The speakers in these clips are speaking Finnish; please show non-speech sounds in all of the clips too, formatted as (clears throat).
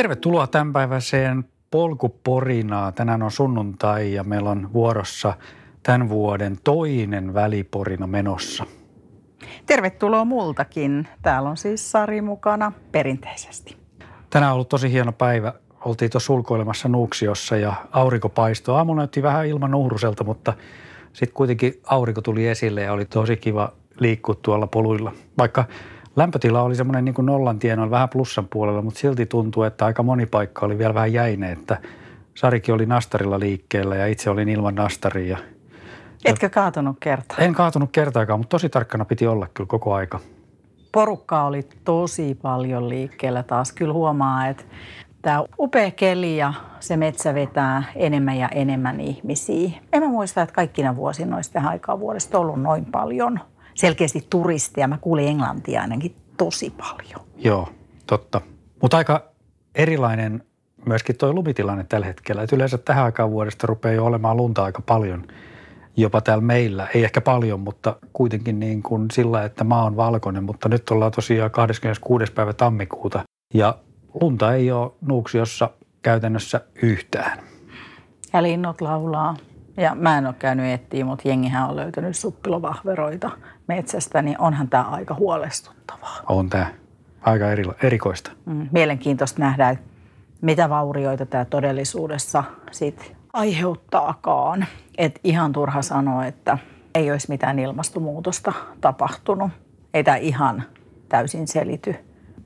Tervetuloa tämänpäiväiseen polkuporinaa. Tänään on sunnuntai ja meillä on vuorossa tämän vuoden toinen väliporina menossa. Tervetuloa multakin. Täällä on siis Sari mukana perinteisesti. Tänään on ollut tosi hieno päivä. Oltiin tuossa ulkoilemassa Nuuksiossa ja aurinko paistoi. Aamu näytti vähän ilman uhruselta, mutta sitten kuitenkin aurinko tuli esille ja oli tosi kiva liikkua tuolla poluilla. Vaikka Lämpötila oli semmoinen niin kuin nollan tienoilla vähän plussan puolella, mutta silti tuntuu, että aika moni paikka oli vielä vähän jäine, että Sarikin oli nastarilla liikkeellä ja itse olin ilman nastaria. Etkö kaatunut kertaa? En kaatunut kertaakaan, mutta tosi tarkkana piti olla kyllä koko aika. Porukka oli tosi paljon liikkeellä taas. Kyllä huomaa, että tämä upea keli ja se metsä vetää enemmän ja enemmän ihmisiä. En mä muista, että kaikkina vuosina olisi tähän aikaan vuodesta ollut noin paljon – selkeästi turisteja. Mä kuulin englantia ainakin tosi paljon. Joo, totta. Mutta aika erilainen myöskin tuo lumitilanne tällä hetkellä. Et yleensä tähän aikaan vuodesta rupeaa jo olemaan lunta aika paljon, jopa täällä meillä. Ei ehkä paljon, mutta kuitenkin niin kuin sillä, että maa on valkoinen. Mutta nyt ollaan tosiaan 26. päivä tammikuuta ja lunta ei ole Nuuksiossa käytännössä yhtään. Ja linnut laulaa. Ja mä en ole käynyt etsiä, mutta jengihän on löytänyt suppilovahveroita metsästä, niin onhan tämä aika huolestuttavaa. On tämä aika eri, erikoista. Mm, mielenkiintoista nähdä, että mitä vaurioita tämä todellisuudessa sit aiheuttaakaan. Et ihan turha sanoa, että ei olisi mitään ilmastonmuutosta tapahtunut. Ei tämä ihan täysin selity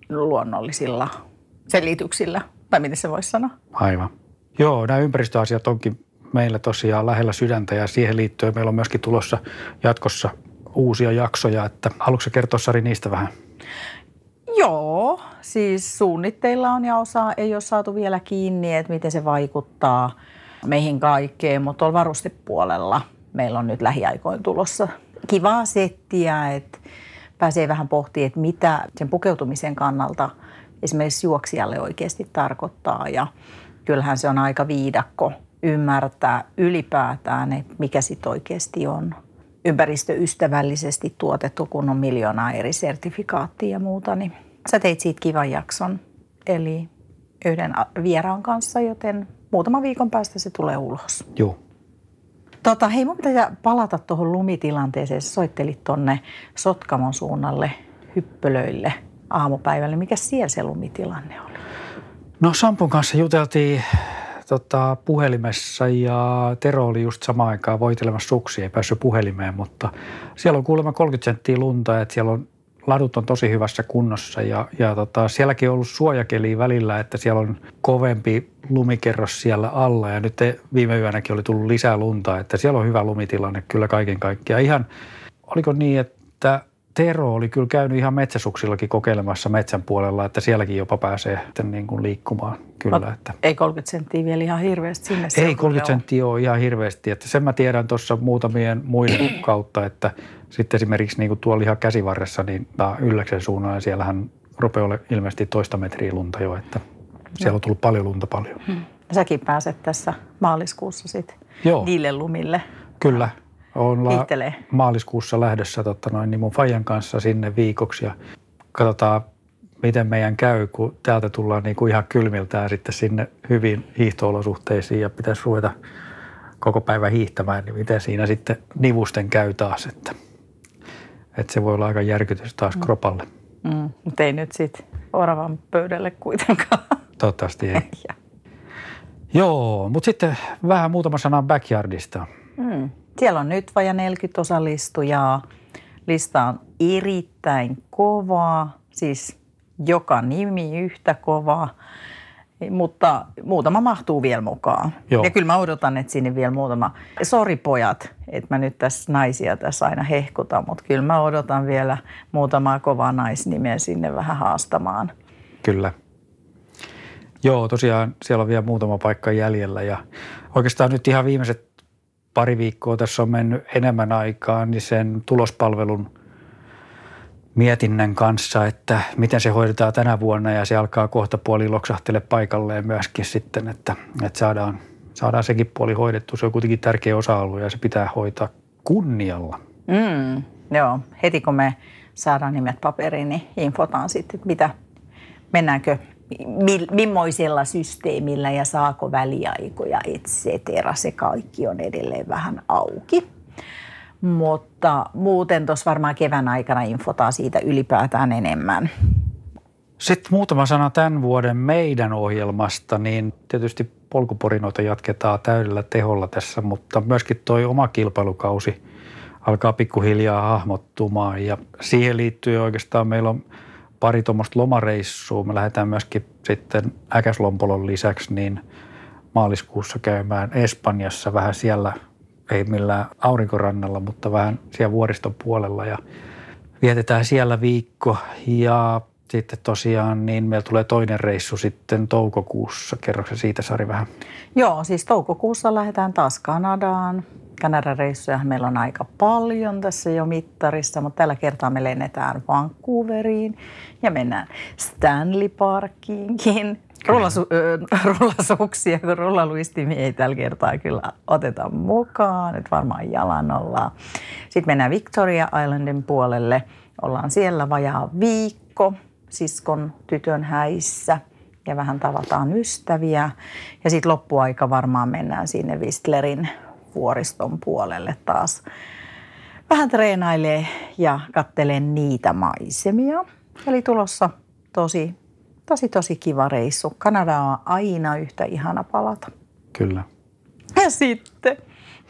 luonnollisilla selityksillä, tai miten se voisi sanoa? Aivan. Joo, nämä ympäristöasiat onkin meillä tosiaan lähellä sydäntä ja siihen liittyen meillä on myöskin tulossa jatkossa uusia jaksoja, että haluatko kertoa Sari niistä vähän? Joo, siis suunnitteilla on ja osa ei ole saatu vielä kiinni, että miten se vaikuttaa meihin kaikkeen, mutta tuolla varustepuolella meillä on nyt lähiaikoin tulossa kivaa settiä, että pääsee vähän pohtimaan, että mitä sen pukeutumisen kannalta esimerkiksi juoksijalle oikeasti tarkoittaa ja kyllähän se on aika viidakko ymmärtää ylipäätään, että mikä sitten oikeasti on ympäristöystävällisesti tuotettu, kun on miljoonaa eri sertifikaattia ja muuta, niin sä teit siitä kivan jakson. Eli yhden vieraan kanssa, joten muutaman viikon päästä se tulee ulos. Joo. Tota, hei, mun pitää palata tuohon lumitilanteeseen. Sä soittelit tonne Sotkamon suunnalle hyppölöille aamupäivälle. Mikä siellä se lumitilanne oli? No Sampun kanssa juteltiin tota, puhelimessa ja Tero oli just samaan aikaan voitelemassa suksia, ei päässyt puhelimeen, mutta siellä on kuulemma 30 senttiä lunta, että siellä on ladut on tosi hyvässä kunnossa ja, ja tota, sielläkin on ollut suojakeli välillä, että siellä on kovempi lumikerros siellä alla ja nyt viime yönäkin oli tullut lisää lunta, että siellä on hyvä lumitilanne kyllä kaiken kaikkiaan. Ihan, oliko niin, että Tero oli kyllä käynyt ihan metsäsuksillakin kokeilemassa metsän puolella, että sielläkin jopa pääsee niin kuin liikkumaan kyllä. että. Ei 30 senttiä vielä ihan hirveästi sinne. Ei 30 senttiä ole ihan hirveästi. Että sen mä tiedän tuossa muutamien muiden (clears throat) kautta, että sitten esimerkiksi niin kuin tuolla ihan käsivarressa, niin Ylläksen suunnalla, siellähän rupeaa olla ilmeisesti toista metriä lunta jo, että siellä on tullut paljon lunta paljon. Hmm. Säkin pääset tässä maaliskuussa sitten niille lumille. Kyllä, Ollaan maaliskuussa lähdössä totta noin, niin mun Fajan kanssa sinne viikoksi ja katsotaan, miten meidän käy, kun täältä tullaan niin kuin ihan kylmiltään sitten sinne hyvin hiihtoolosuhteisiin ja pitäisi ruveta koko päivä hiihtämään, niin miten siinä sitten nivusten käy taas, että, että se voi olla aika järkytys taas mm. kropalle. Mm, mutta ei nyt sitten oravan pöydälle kuitenkaan. Toivottavasti ei. (laughs) Joo, mutta sitten vähän muutama sana backyardista. Mm. Siellä on nyt vaja 40 osallistujaa. Lista on erittäin kovaa, siis joka nimi yhtä kovaa. mutta muutama mahtuu vielä mukaan. Joo. Ja kyllä mä odotan, että sinne vielä muutama. Sori pojat, että mä nyt tässä naisia tässä aina hehkutan, mutta kyllä mä odotan vielä muutamaa kovaa naisnimeä sinne vähän haastamaan. Kyllä. Joo, tosiaan siellä on vielä muutama paikka jäljellä ja oikeastaan nyt ihan viimeiset pari viikkoa tässä on mennyt enemmän aikaa niin sen tulospalvelun mietinnän kanssa, että miten se hoidetaan tänä vuonna ja se alkaa kohta puoli loksahtele paikalleen myöskin sitten, että, että saadaan, saadaan sekin puoli hoidettu. Se on kuitenkin tärkeä osa-alue ja se pitää hoitaa kunnialla. Mm, joo, heti kun me saadaan nimet paperiin, niin infotaan sitten, mitä, mennäänkö millaisella systeemillä ja saako väliaikoja, et cetera. Se kaikki on edelleen vähän auki. Mutta muuten tuossa varmaan kevään aikana infotaan siitä ylipäätään enemmän. Sitten muutama sana tämän vuoden meidän ohjelmasta, niin tietysti polkuporinoita jatketaan täydellä teholla tässä, mutta myöskin toi oma kilpailukausi alkaa pikkuhiljaa hahmottumaan ja siihen liittyy oikeastaan meillä on pari tuommoista lomareissua. Me lähdetään myöskin sitten Äkäslompolon lisäksi niin maaliskuussa käymään Espanjassa vähän siellä, ei millään aurinkorannalla, mutta vähän siellä vuoriston puolella ja vietetään siellä viikko ja sitten tosiaan niin meillä tulee toinen reissu sitten toukokuussa. Kerroksä siitä Sari vähän? Joo, siis toukokuussa lähdetään taas Kanadaan. Kanadan reissuja meillä on aika paljon tässä jo mittarissa, mutta tällä kertaa me lennetään Vancouveriin ja mennään Stanley Parkiinkin. Rullasu, rullasuksia, kun rullaluistimia ei tällä kertaa kyllä oteta mukaan, nyt varmaan jalan ollaan. Sitten mennään Victoria Islandin puolelle, ollaan siellä vajaa viikko siskon tytön häissä ja vähän tavataan ystäviä. Ja sitten loppuaika varmaan mennään sinne Whistlerin vuoriston puolelle taas vähän treenailee ja kattelee niitä maisemia. Eli tulossa tosi, tosi, tosi kiva reissu. Kanada on aina yhtä ihana palata. Kyllä. Ja sitten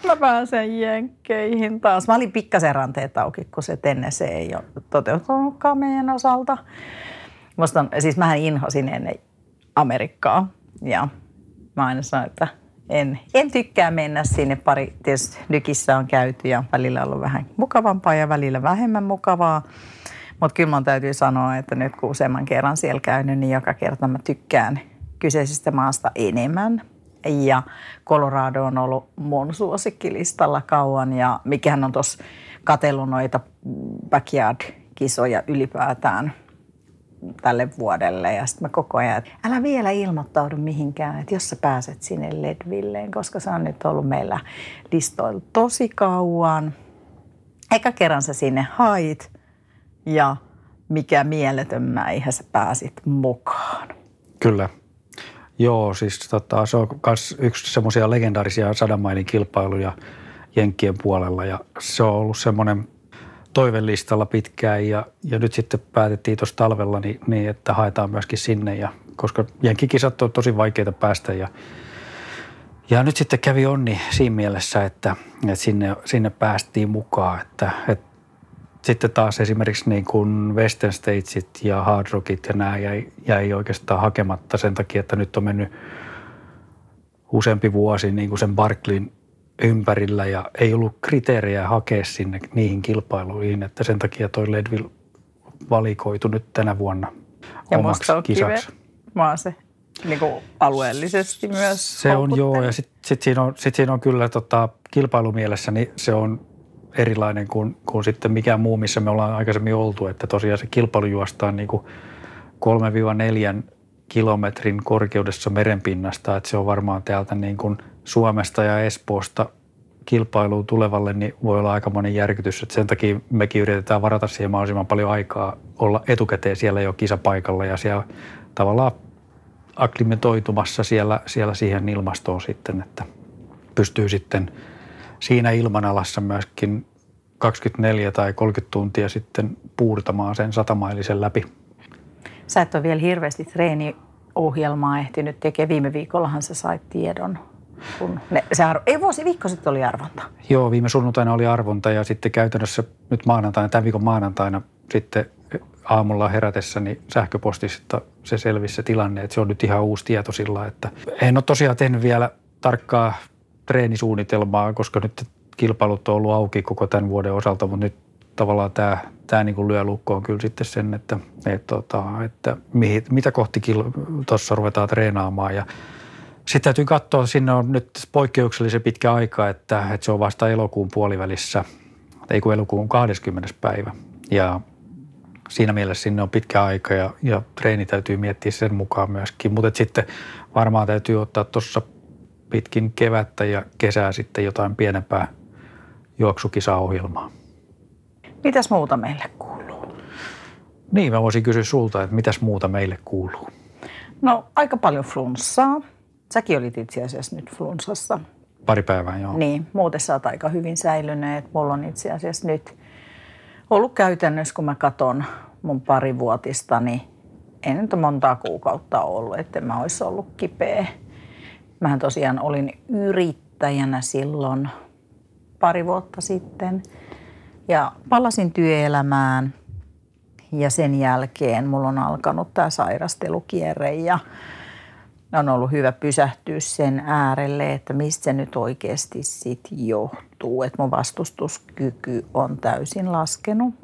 mä pääsen jenkkeihin taas. Mä olin pikkasen ranteet auki, kun se Tennessee ei ole toteutunutkaan meidän osalta. Musta on, siis mähän inhosin ennen Amerikkaa ja mä aina sanoin, että en, en tykkää mennä sinne. Pari tietysti nykissä on käyty ja välillä on ollut vähän mukavampaa ja välillä vähemmän mukavaa. Mutta kyllä mun täytyy sanoa, että nyt kun useamman kerran siellä käynyt, niin joka kerta mä tykkään kyseisestä maasta enemmän. Ja Colorado on ollut mun suosikkilistalla kauan ja mikähän on tuossa katellut noita backyard-kisoja ylipäätään – tälle vuodelle. Ja sitten mä koko ajan, että älä vielä ilmoittaudu mihinkään, että jos sä pääset sinne Ledvilleen, koska se on nyt ollut meillä listoilla tosi kauan. Eka kerran sä sinne hait ja mikä mieletön mäihä sä pääsit mukaan. Kyllä. Joo, siis tota, se on myös yksi semmoisia legendaarisia sadan mailin kilpailuja Jenkkien puolella ja se on ollut semmoinen toivelistalla pitkään ja, ja nyt sitten päätettiin tuossa talvella, niin, niin, että haetaan myöskin sinne, ja, koska jenkkikisat on tosi vaikeita päästä ja, ja nyt sitten kävi onni siinä mielessä, että, että sinne, sinne päästiin mukaan, että, että sitten taas esimerkiksi niin kuin Western Statesit ja Hard Rockit ja nämä jäi, jäi oikeastaan hakematta sen takia, että nyt on mennyt useampi vuosi niin kuin sen Barklin ympärillä ja ei ollut kriteerejä hakea sinne niihin kilpailuihin, että sen takia toi Ledville valikoitu nyt tänä vuonna ja omaksi kisaksi. Kive, se niin kuin alueellisesti myös Se on joo ja sitten sit siinä, on, sit siinä on kyllä tota, kilpailumielessä, niin se on erilainen kuin, kuin sitten mikään muu, missä me ollaan aikaisemmin oltu, että tosiaan se kilpailu juostaan niin kuin 3-4 kilometrin korkeudessa merenpinnasta, että se on varmaan täältä niin kuin Suomesta ja Espoosta kilpailuun tulevalle, niin voi olla aika monen järkytys. Että sen takia mekin yritetään varata siihen mahdollisimman paljon aikaa olla etukäteen siellä jo kisapaikalla ja siellä tavallaan akklimatoitumassa siellä, siellä siihen ilmastoon sitten, että pystyy sitten siinä ilmanalassa myöskin 24 tai 30 tuntia sitten puurtamaan sen satamailisen läpi. Sä et ole vielä hirveästi treeniohjelmaa ehtinyt tekemään. Viime viikollahan sä sait tiedon kun ne, se arvo, ei vuosi, viikko sitten oli arvonta. Joo, viime sunnuntaina oli arvonta ja sitten käytännössä nyt maanantaina, tämän viikon maanantaina sitten aamulla herätessäni sähköpostista se selvisi se tilanne, että se on nyt ihan uusi tieto sillä, että en ole tosiaan tehnyt vielä tarkkaa treenisuunnitelmaa, koska nyt kilpailut on ollut auki koko tämän vuoden osalta, mutta nyt tavallaan tämä, tämä niin kuin lyö lukkoon kyllä sitten sen, että, että, tota, että mihin, mitä kohti tuossa ruvetaan treenaamaan ja sitten täytyy katsoa, sinne on nyt poikkeuksellisen pitkä aika, että, että se on vasta elokuun puolivälissä, ei kun elokuun 20. päivä. Ja siinä mielessä sinne on pitkä aika ja, ja treeni täytyy miettiä sen mukaan myöskin. Mutta sitten varmaan täytyy ottaa tuossa pitkin kevättä ja kesää sitten jotain pienempää juoksukisaohjelmaa. Mitäs muuta meille kuuluu? Niin, mä voisin kysyä sulta, että mitäs muuta meille kuuluu? No aika paljon flunssaa. Säkin olit itse asiassa nyt flunssassa. Pari päivää, joo. Niin, muuten sä oot aika hyvin säilyneet. Mulla on itse asiassa nyt ollut käytännössä, kun mä katon mun parivuotista, niin ei nyt montaa kuukautta ollut, että mä olisi ollut kipeä. Mähän tosiaan olin yrittäjänä silloin pari vuotta sitten ja palasin työelämään ja sen jälkeen mulla on alkanut tämä sairastelukierre ja on ollut hyvä pysähtyä sen äärelle, että mistä se nyt oikeasti sit johtuu. Että mun vastustuskyky on täysin laskenut.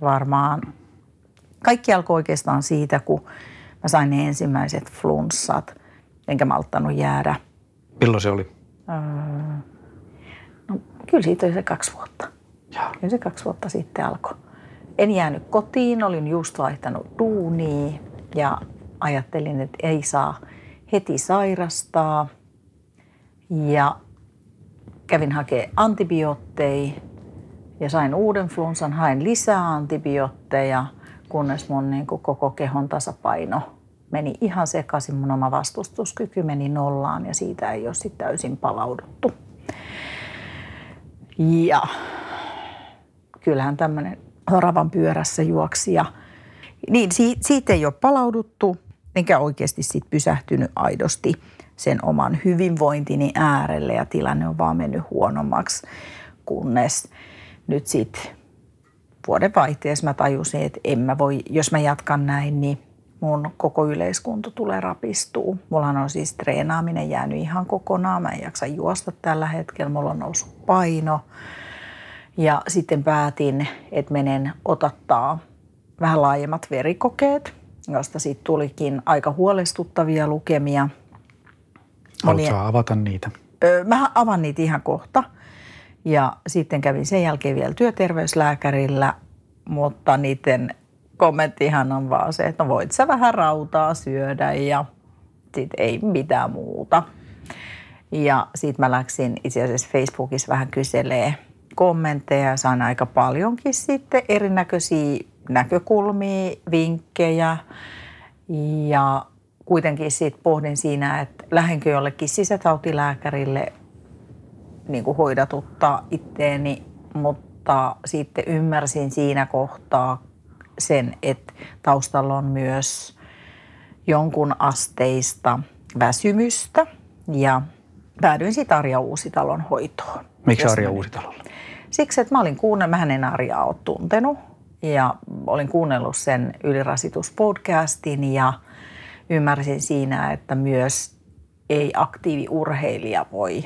Varmaan kaikki alkoi oikeastaan siitä, kun mä sain ne ensimmäiset flunssat, enkä malttanut jäädä. Milloin se oli? Öö, no, kyllä siitä oli se kaksi vuotta. Ja. Kyllä se kaksi vuotta sitten alkoi. En jäänyt kotiin, olin just vaihtanut duunia ja ajattelin, että ei saa heti sairastaa. Ja kävin hakemaan antibiootteja ja sain uuden flunssan, hain lisää antibiootteja, kunnes mun niin kuin koko kehon tasapaino meni ihan sekaisin. Mun oma vastustuskyky meni nollaan ja siitä ei ole sitten täysin palauduttu. Ja kyllähän tämmöinen ravan pyörässä juoksija, niin siitä ei ole palauduttu, enkä oikeasti sit pysähtynyt aidosti sen oman hyvinvointini äärelle ja tilanne on vaan mennyt huonommaksi, kunnes nyt sitten vuoden vaihteessa mä tajusin, että en mä voi, jos mä jatkan näin, niin mun koko yleiskunto tulee rapistuu. Mulla on siis treenaaminen jäänyt ihan kokonaan. Mä en jaksa juosta tällä hetkellä. Mulla on noussut paino. Ja sitten päätin, että menen otattaa vähän laajemmat verikokeet, josta sitten tulikin aika huolestuttavia lukemia. Haluatko avata niitä? Mä avan niitä ihan kohta. Ja sitten kävin sen jälkeen vielä työterveyslääkärillä, mutta niiden kommenttihan on vaan se, että no voit sä vähän rautaa syödä ja sit ei mitään muuta. Ja sitten mä läksin itse asiassa Facebookissa vähän kyselee kommentteja ja sain aika paljonkin sitten erinäköisiä näkökulmia, vinkkejä ja kuitenkin sitten pohdin siinä, että lähdenkö jollekin sisätautilääkärille niin kuin hoidatuttaa itteeni, mutta sitten ymmärsin siinä kohtaa sen, että taustalla on myös jonkun asteista väsymystä ja päädyin sitten Arja Uusitalon hoitoon. Miksi Arja Uusitalolla? Siksi, että mä olin kuunnellut, mä en Arjaa ole tuntenut ja olin kuunnellut sen ylirasituspodcastin ja ymmärsin siinä, että myös ei-aktiiviurheilija voi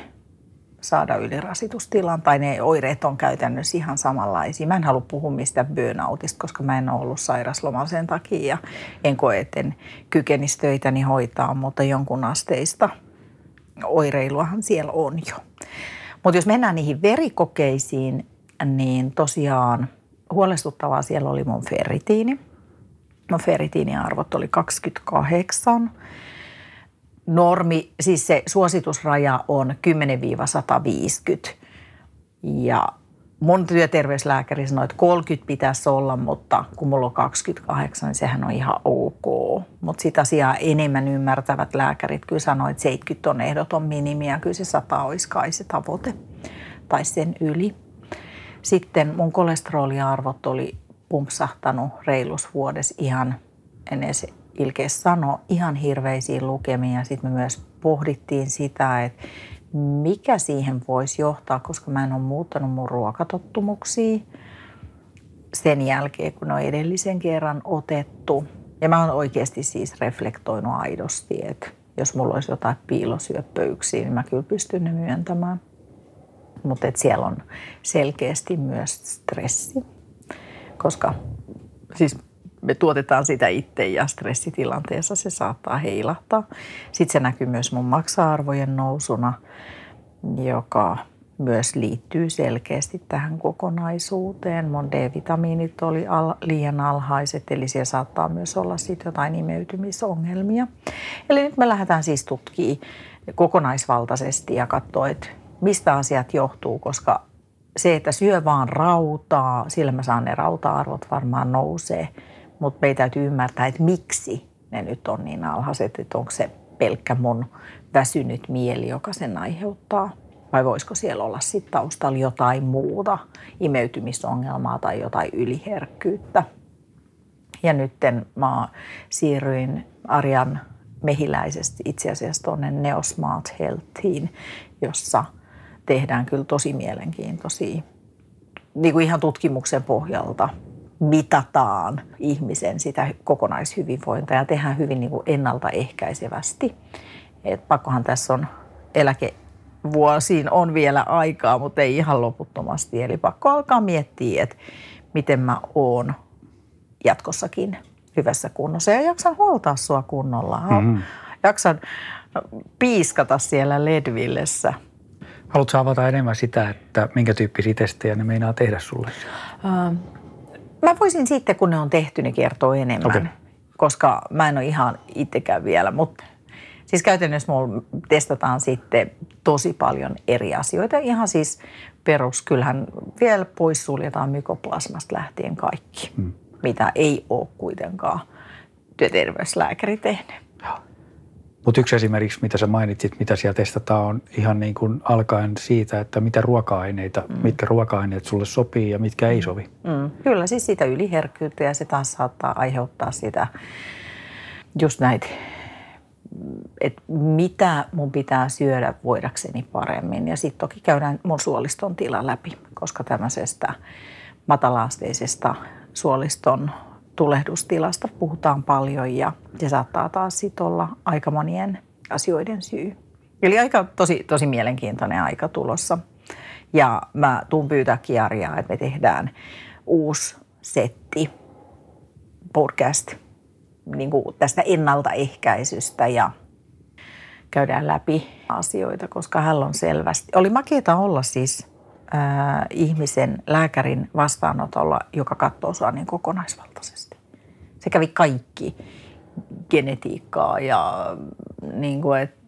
saada ylirasitustilan tai ne oireet on käytännössä ihan samanlaisia. Mä en halua puhua mistä burnoutista, koska mä en ole ollut sairaslomalla sen takia ja en koe, että en kykenisi töitäni hoitaa, mutta jonkun asteista oireiluahan siellä on jo. Mutta jos mennään niihin verikokeisiin, niin tosiaan huolestuttavaa siellä oli mun ferritiini. Mun ferritiiniarvot oli 28 normi, siis se suositusraja on 10-150. Ja mun työterveyslääkäri sanoi, että 30 pitäisi olla, mutta kun mulla on 28, niin sehän on ihan ok. Mutta sitä asiaa enemmän ymmärtävät lääkärit kyllä sanoi, että 70 on ehdoton minimi ja kyllä se 100 olisi kai se tavoite tai sen yli. Sitten mun kolesteroliarvot oli pumpsahtanut reilus vuodessa ihan, en edes ilkeä sanoa, ihan hirveisiin lukemia. Sitten me myös pohdittiin sitä, että mikä siihen voisi johtaa, koska mä en ole muuttanut mun ruokatottumuksia. sen jälkeen, kun ne on edellisen kerran otettu. Ja mä oon oikeasti siis reflektoinut aidosti, että jos mulla olisi jotain piilosyöppöyksiä, niin mä kyllä pystyn ne myöntämään. Mutta siellä on selkeästi myös stressi, koska siis me tuotetaan sitä itse ja stressitilanteessa se saattaa heilahtaa. Sitten se näkyy myös mun maksa-arvojen nousuna, joka myös liittyy selkeästi tähän kokonaisuuteen. Mun D-vitamiinit oli al- liian alhaiset, eli siellä saattaa myös olla sitten jotain imeytymisongelmia. Eli nyt me lähdetään siis tutkimaan kokonaisvaltaisesti ja katsoa, että mistä asiat johtuu, koska se, että syö vaan rautaa, sillä mä saan ne rauta-arvot varmaan nousee, mutta meidän täytyy ymmärtää, että miksi ne nyt on niin alhaiset, että onko se pelkkä mun väsynyt mieli, joka sen aiheuttaa – vai voisiko siellä olla sitten taustalla jotain muuta, imeytymisongelmaa tai jotain yliherkkyyttä. Ja nyt mä siirryin Arjan mehiläisesti itse asiassa tuonne Neosmart Healthiin, jossa tehdään kyllä tosi mielenkiintoisia, niin kuin ihan tutkimuksen pohjalta mitataan ihmisen sitä kokonaishyvinvointia ja tehdään hyvin niin kuin ennaltaehkäisevästi. Et pakkohan tässä on eläke vuosiin on vielä aikaa, mutta ei ihan loputtomasti. Eli pakko alkaa miettiä, että miten mä oon jatkossakin hyvässä kunnossa ja jaksan huoltaa sua kunnolla. Mm-hmm. Jaksan piiskata siellä Ledvillessä. Haluatko avata enemmän sitä, että minkä tyyppisiä testejä ne meinaa tehdä sulle? Uh, mä voisin sitten, kun ne on tehty, niin kertoa enemmän. Okay. Koska mä en ole ihan itsekään vielä, mutta Siis käytännössä mulla testataan sitten tosi paljon eri asioita. Ihan siis perus, kyllähän vielä poissuljetaan mykoplasmasta lähtien kaikki, hmm. mitä ei ole kuitenkaan työterveyslääkäri tehnyt. Mutta yksi esimerkiksi, mitä sä mainitsit, mitä siellä testataan, on ihan niin kuin alkaen siitä, että mitä ruoka-aineita, mm. mitkä ruoka-aineet sulle sopii ja mitkä ei sovi. Mm. Kyllä, siis sitä yliherkkyyttä ja se taas saattaa aiheuttaa sitä just näitä että mitä mun pitää syödä voidakseni paremmin. Ja sitten toki käydään mun suoliston tila läpi, koska tämmöisestä matalaasteisesta suoliston tulehdustilasta puhutaan paljon ja se saattaa taas sitten olla aika monien asioiden syy. Eli aika tosi, tosi mielenkiintoinen aika tulossa. Ja mä tuun pyytää Kiaria, että me tehdään uusi setti podcast niin kuin tästä ennaltaehkäisystä ja käydään läpi asioita, koska hän on selvästi. Oli makeeta olla siis äh, ihmisen, lääkärin vastaanotolla, joka katsoo sua niin kokonaisvaltaisesti. Se kävi kaikki genetiikkaa ja niin kuin, että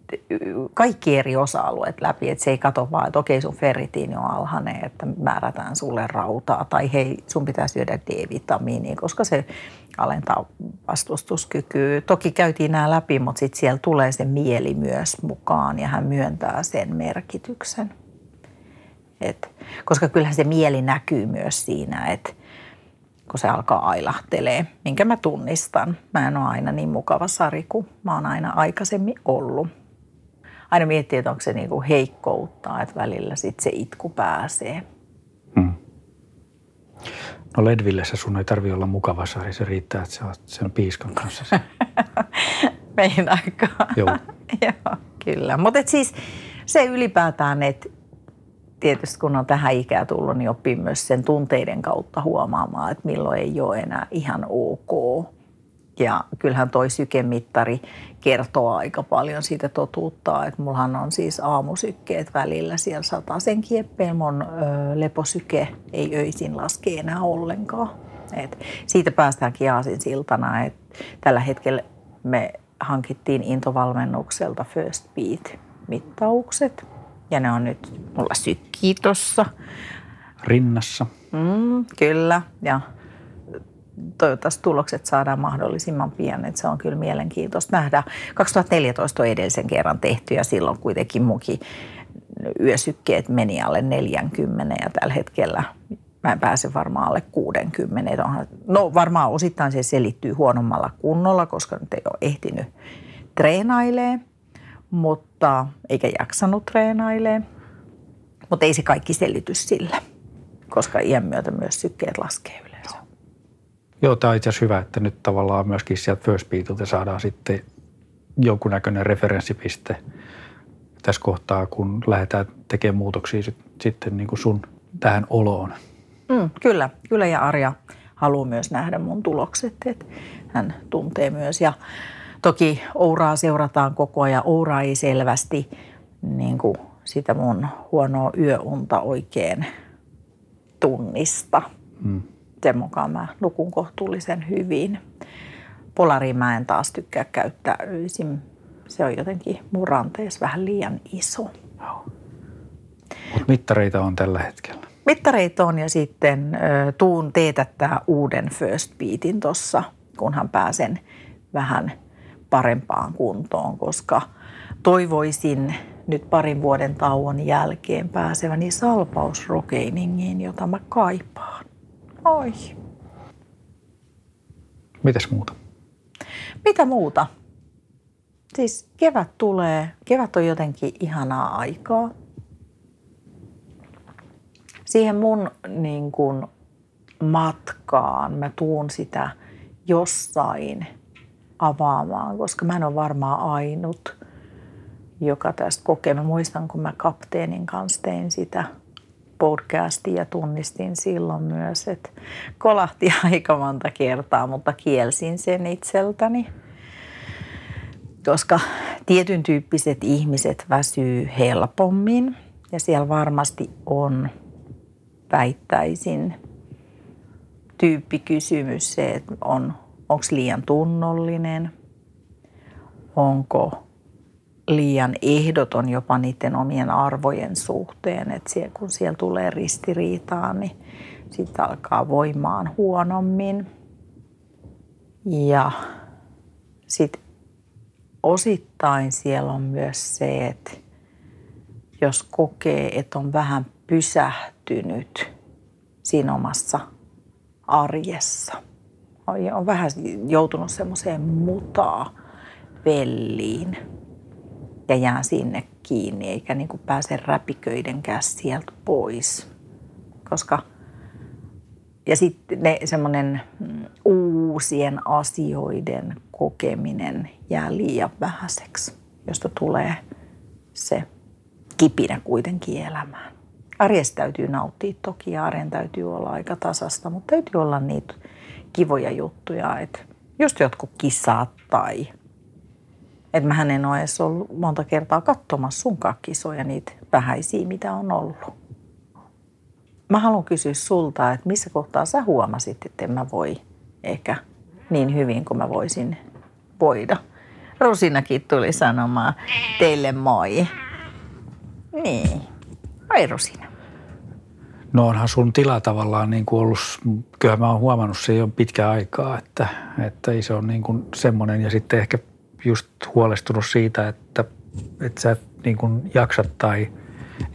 kaikki eri osa-alueet läpi, että se ei katso vaan, että okei sun ferritiini on alhainen, että määrätään sulle rautaa tai hei sun pitää syödä D-vitamiinia, koska se alentaa vastustuskykyä. Toki käytiin nämä läpi, mutta sitten siellä tulee se mieli myös mukaan ja hän myöntää sen merkityksen. Et, koska kyllähän se mieli näkyy myös siinä, että kun se alkaa ailahtelee, minkä mä tunnistan. Mä en ole aina niin mukava sari kuin mä oon aina aikaisemmin ollut aina miettii, että onko se niinku heikkoutta, että välillä sit se itku pääsee. Hmm. No Ledvillessä sun ei tarvi olla mukava sari, se riittää, että sä oot sen piiskan kanssa. (laughs) Meinaatko? Joo. (laughs) Joo, kyllä. Mutta siis se ylipäätään, että tietysti kun on tähän ikään tullut, niin oppii myös sen tunteiden kautta huomaamaan, että milloin ei ole enää ihan ok. Ja kyllähän toi sykemittari kertoo aika paljon siitä totuutta, että mullahan on siis aamusykkeet välillä siellä sata sen kieppeen, mun ö, leposyke ei öisin laske enää ollenkaan. Et siitä päästäänkin aasin siltana, että tällä hetkellä me hankittiin intovalmennukselta First Beat-mittaukset ja ne on nyt mulla sykkii tuossa. Rinnassa. Mm, kyllä, ja toivottavasti tulokset saadaan mahdollisimman pian. Että se on kyllä mielenkiintoista nähdä. 2014 on edellisen kerran tehty ja silloin kuitenkin munkin yösykkeet meni alle 40 ja tällä hetkellä mä en pääse varmaan alle 60. No varmaan osittain se selittyy huonommalla kunnolla, koska nyt ei ole ehtinyt treenailee, mutta eikä jaksanut treenailee. Mutta ei se kaikki selitys sille, koska iän myötä myös sykkeet laskee yleensä. Joo, tämä on itse asiassa hyvä, että nyt tavallaan myöskin sieltä First Beatilta saadaan sitten jonkunnäköinen referenssipiste tässä kohtaa, kun lähdetään tekemään muutoksia sit, sitten niin kuin sun tähän oloon. Mm, kyllä, kyllä ja Arja haluaa myös nähdä mun tulokset, että hän tuntee myös ja toki Ouraa seurataan koko ajan. Oura ei selvästi niin kuin sitä mun huonoa yöunta oikein tunnista. Mm. Sen mukaan mä nukun kohtuullisen hyvin. Polariin mä en taas tykkää käyttää öisin. Se on jotenkin muranteessa vähän liian iso. Mutta mittareita on tällä hetkellä. Mittareita on ja sitten ö, tuun teetättää uuden first beatin tuossa, kunhan pääsen vähän parempaan kuntoon, koska toivoisin nyt parin vuoden tauon jälkeen pääseväni salpausrokeiningiin, jota mä kaipaan. Oi. Mitäs muuta? Mitä muuta? Siis kevät tulee. Kevät on jotenkin ihanaa aikaa. Siihen mun niin kuin, matkaan mä tuun sitä jossain avaamaan, koska mä en ole varmaan ainut, joka tästä kokee. Mä muistan, kun mä kapteenin kanssa tein sitä podcastia ja tunnistin silloin myös, että kolahti (laughs) aika monta kertaa, mutta kielsin sen itseltäni. Koska tietyn tyyppiset ihmiset väsyy helpommin ja siellä varmasti on, väittäisin, tyyppikysymys se, että on, onko liian tunnollinen, onko liian ehdoton jopa niiden omien arvojen suhteen, että siellä, kun siellä tulee ristiriitaa, niin sitten alkaa voimaan huonommin. Ja sitten osittain siellä on myös se, että jos kokee, että on vähän pysähtynyt siinä omassa arjessa, on vähän joutunut semmoiseen mutaa velliin – ja jää sinne kiinni, eikä niin kuin pääse räpiköidenkään sieltä pois. Koska ja sitten ne semmoinen mm, uusien asioiden kokeminen jää liian vähäiseksi, josta tulee se kipinä kuitenkin elämään. Arjesta täytyy nauttia toki ja arjen täytyy olla aika tasasta, mutta täytyy olla niitä kivoja juttuja, että just jotkut kisat tai että mähän en ole edes ollut monta kertaa katsomassa sun kisoja, niitä vähäisiä, mitä on ollut. Mä haluan kysyä sulta, että missä kohtaa sä huomasit, että en mä voi ehkä niin hyvin kuin mä voisin voida. Rosinakin tuli sanomaan teille moi. Niin. Ai Rosina. No onhan sun tila tavallaan niin kuin ollut, kyllä mä oon huomannut se jo pitkä aikaa, että, että ei se ole niin kuin semmoinen ja sitten ehkä just huolestunut siitä, että, että sä niin kuin jaksat tai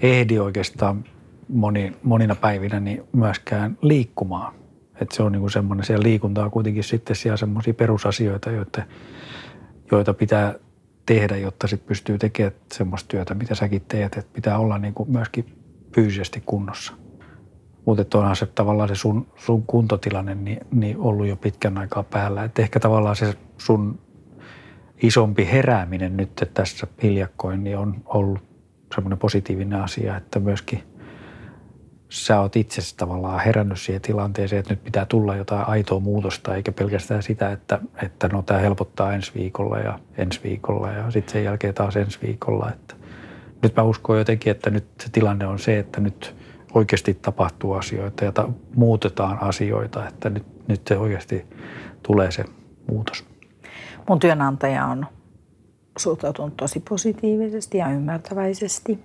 ehdi oikeastaan moni, monina päivinä niin myöskään liikkumaan. Että se on niin kuin semmoinen, siellä liikunta on kuitenkin sitten siellä semmoisia perusasioita, joita, joita pitää tehdä, jotta sitten pystyy tekemään semmoista työtä, mitä säkin teet, että pitää olla niin kuin myöskin fyysisesti kunnossa. Mutta onhan se tavallaan se sun, sun kuntotilanne niin, niin ollut jo pitkän aikaa päällä. Että ehkä tavallaan se sun isompi herääminen nyt tässä hiljakkoin niin on ollut semmoinen positiivinen asia, että myöskin sä oot itse tavallaan herännyt siihen tilanteeseen, että nyt pitää tulla jotain aitoa muutosta, eikä pelkästään sitä, että, että no tämä helpottaa ensi viikolla ja ensi viikolla ja sitten sen jälkeen taas ensi viikolla. Että nyt mä uskon jotenkin, että nyt se tilanne on se, että nyt oikeasti tapahtuu asioita ja ta- muutetaan asioita, että nyt, nyt se oikeasti tulee se muutos. Mun työnantaja on suhtautunut tosi positiivisesti ja ymmärtäväisesti.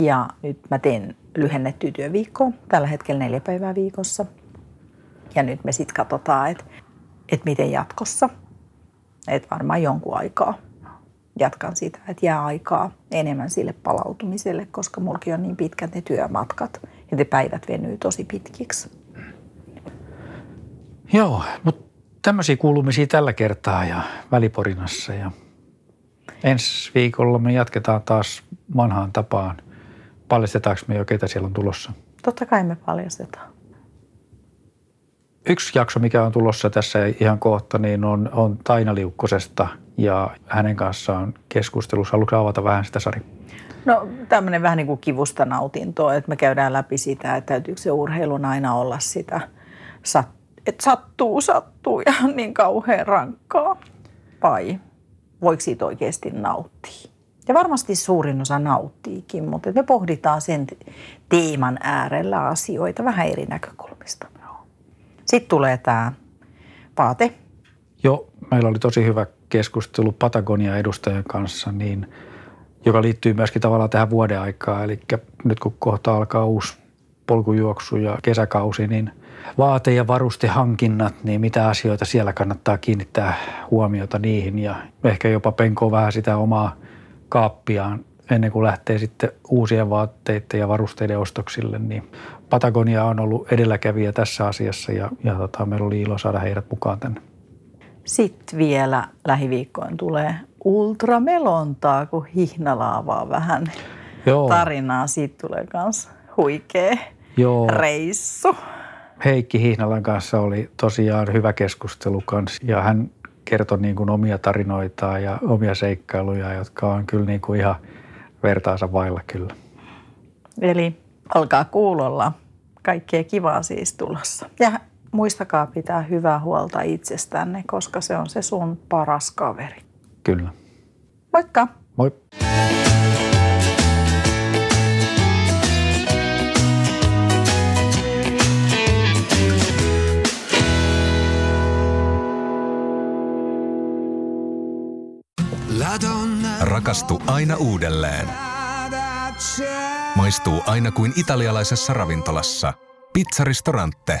Ja nyt mä teen lyhennettyä työviikkoa, tällä hetkellä neljä päivää viikossa. Ja nyt me sitten katsotaan, että et miten jatkossa. Että varmaan jonkun aikaa jatkan sitä, että jää aikaa enemmän sille palautumiselle, koska mullakin on niin pitkät ne työmatkat ja ne päivät venyy tosi pitkiksi. Joo, mutta tämmöisiä kuulumisia tällä kertaa ja väliporinassa ja ensi viikolla me jatketaan taas vanhaan tapaan. Paljastetaanko me jo, ketä siellä on tulossa? Totta kai me paljastetaan. Yksi jakso, mikä on tulossa tässä ihan kohta, niin on, on Taina Liukkosesta ja hänen kanssaan keskustelussa. Haluatko avata vähän sitä, Sari? No tämmöinen vähän niin kuin kivusta nautintoa, että me käydään läpi sitä, että täytyykö se urheilun aina olla sitä, että sattuu, sattuu ja niin kauhean rankkaa. Vai voiko siitä oikeasti nauttia? Ja varmasti suurin osa nauttiikin, mutta me pohditaan sen teeman äärellä asioita vähän eri näkökulmista. Sitten tulee tämä vaate. Joo, meillä oli tosi hyvä keskustelu Patagonia edustajan kanssa, niin, joka liittyy myöskin tavallaan tähän vuoden aikaan. Eli nyt kun kohta alkaa uusi polkujuoksu ja kesäkausi, niin vaate- ja varustehankinnat, niin mitä asioita siellä kannattaa kiinnittää huomiota niihin ja ehkä jopa penkoa vähän sitä omaa kaappiaan ennen kuin lähtee sitten uusien vaatteiden ja varusteiden ostoksille, niin Patagonia on ollut edelläkävijä tässä asiassa ja, ja tota, meillä oli ilo saada heidät mukaan tänne. Sitten vielä lähiviikkoin tulee ultramelontaa, kun hihnalaavaa vähän Joo. tarinaa. Siitä tulee myös huikea Joo. reissu. Heikki Hihnalan kanssa oli tosiaan hyvä keskustelu kanssa ja hän kertoi niin kuin omia tarinoitaan ja omia seikkailuja, jotka on kyllä niin kuin ihan vertaansa vailla kyllä. Eli alkaa kuulolla. Kaikkea kivaa siis tulossa. Ja muistakaa pitää hyvää huolta itsestänne, koska se on se sun paras kaveri. Kyllä. Moikka! Moi! Rakastu aina uudelleen. Maistuu aina kuin italialaisessa ravintolassa. Pizzaristorante.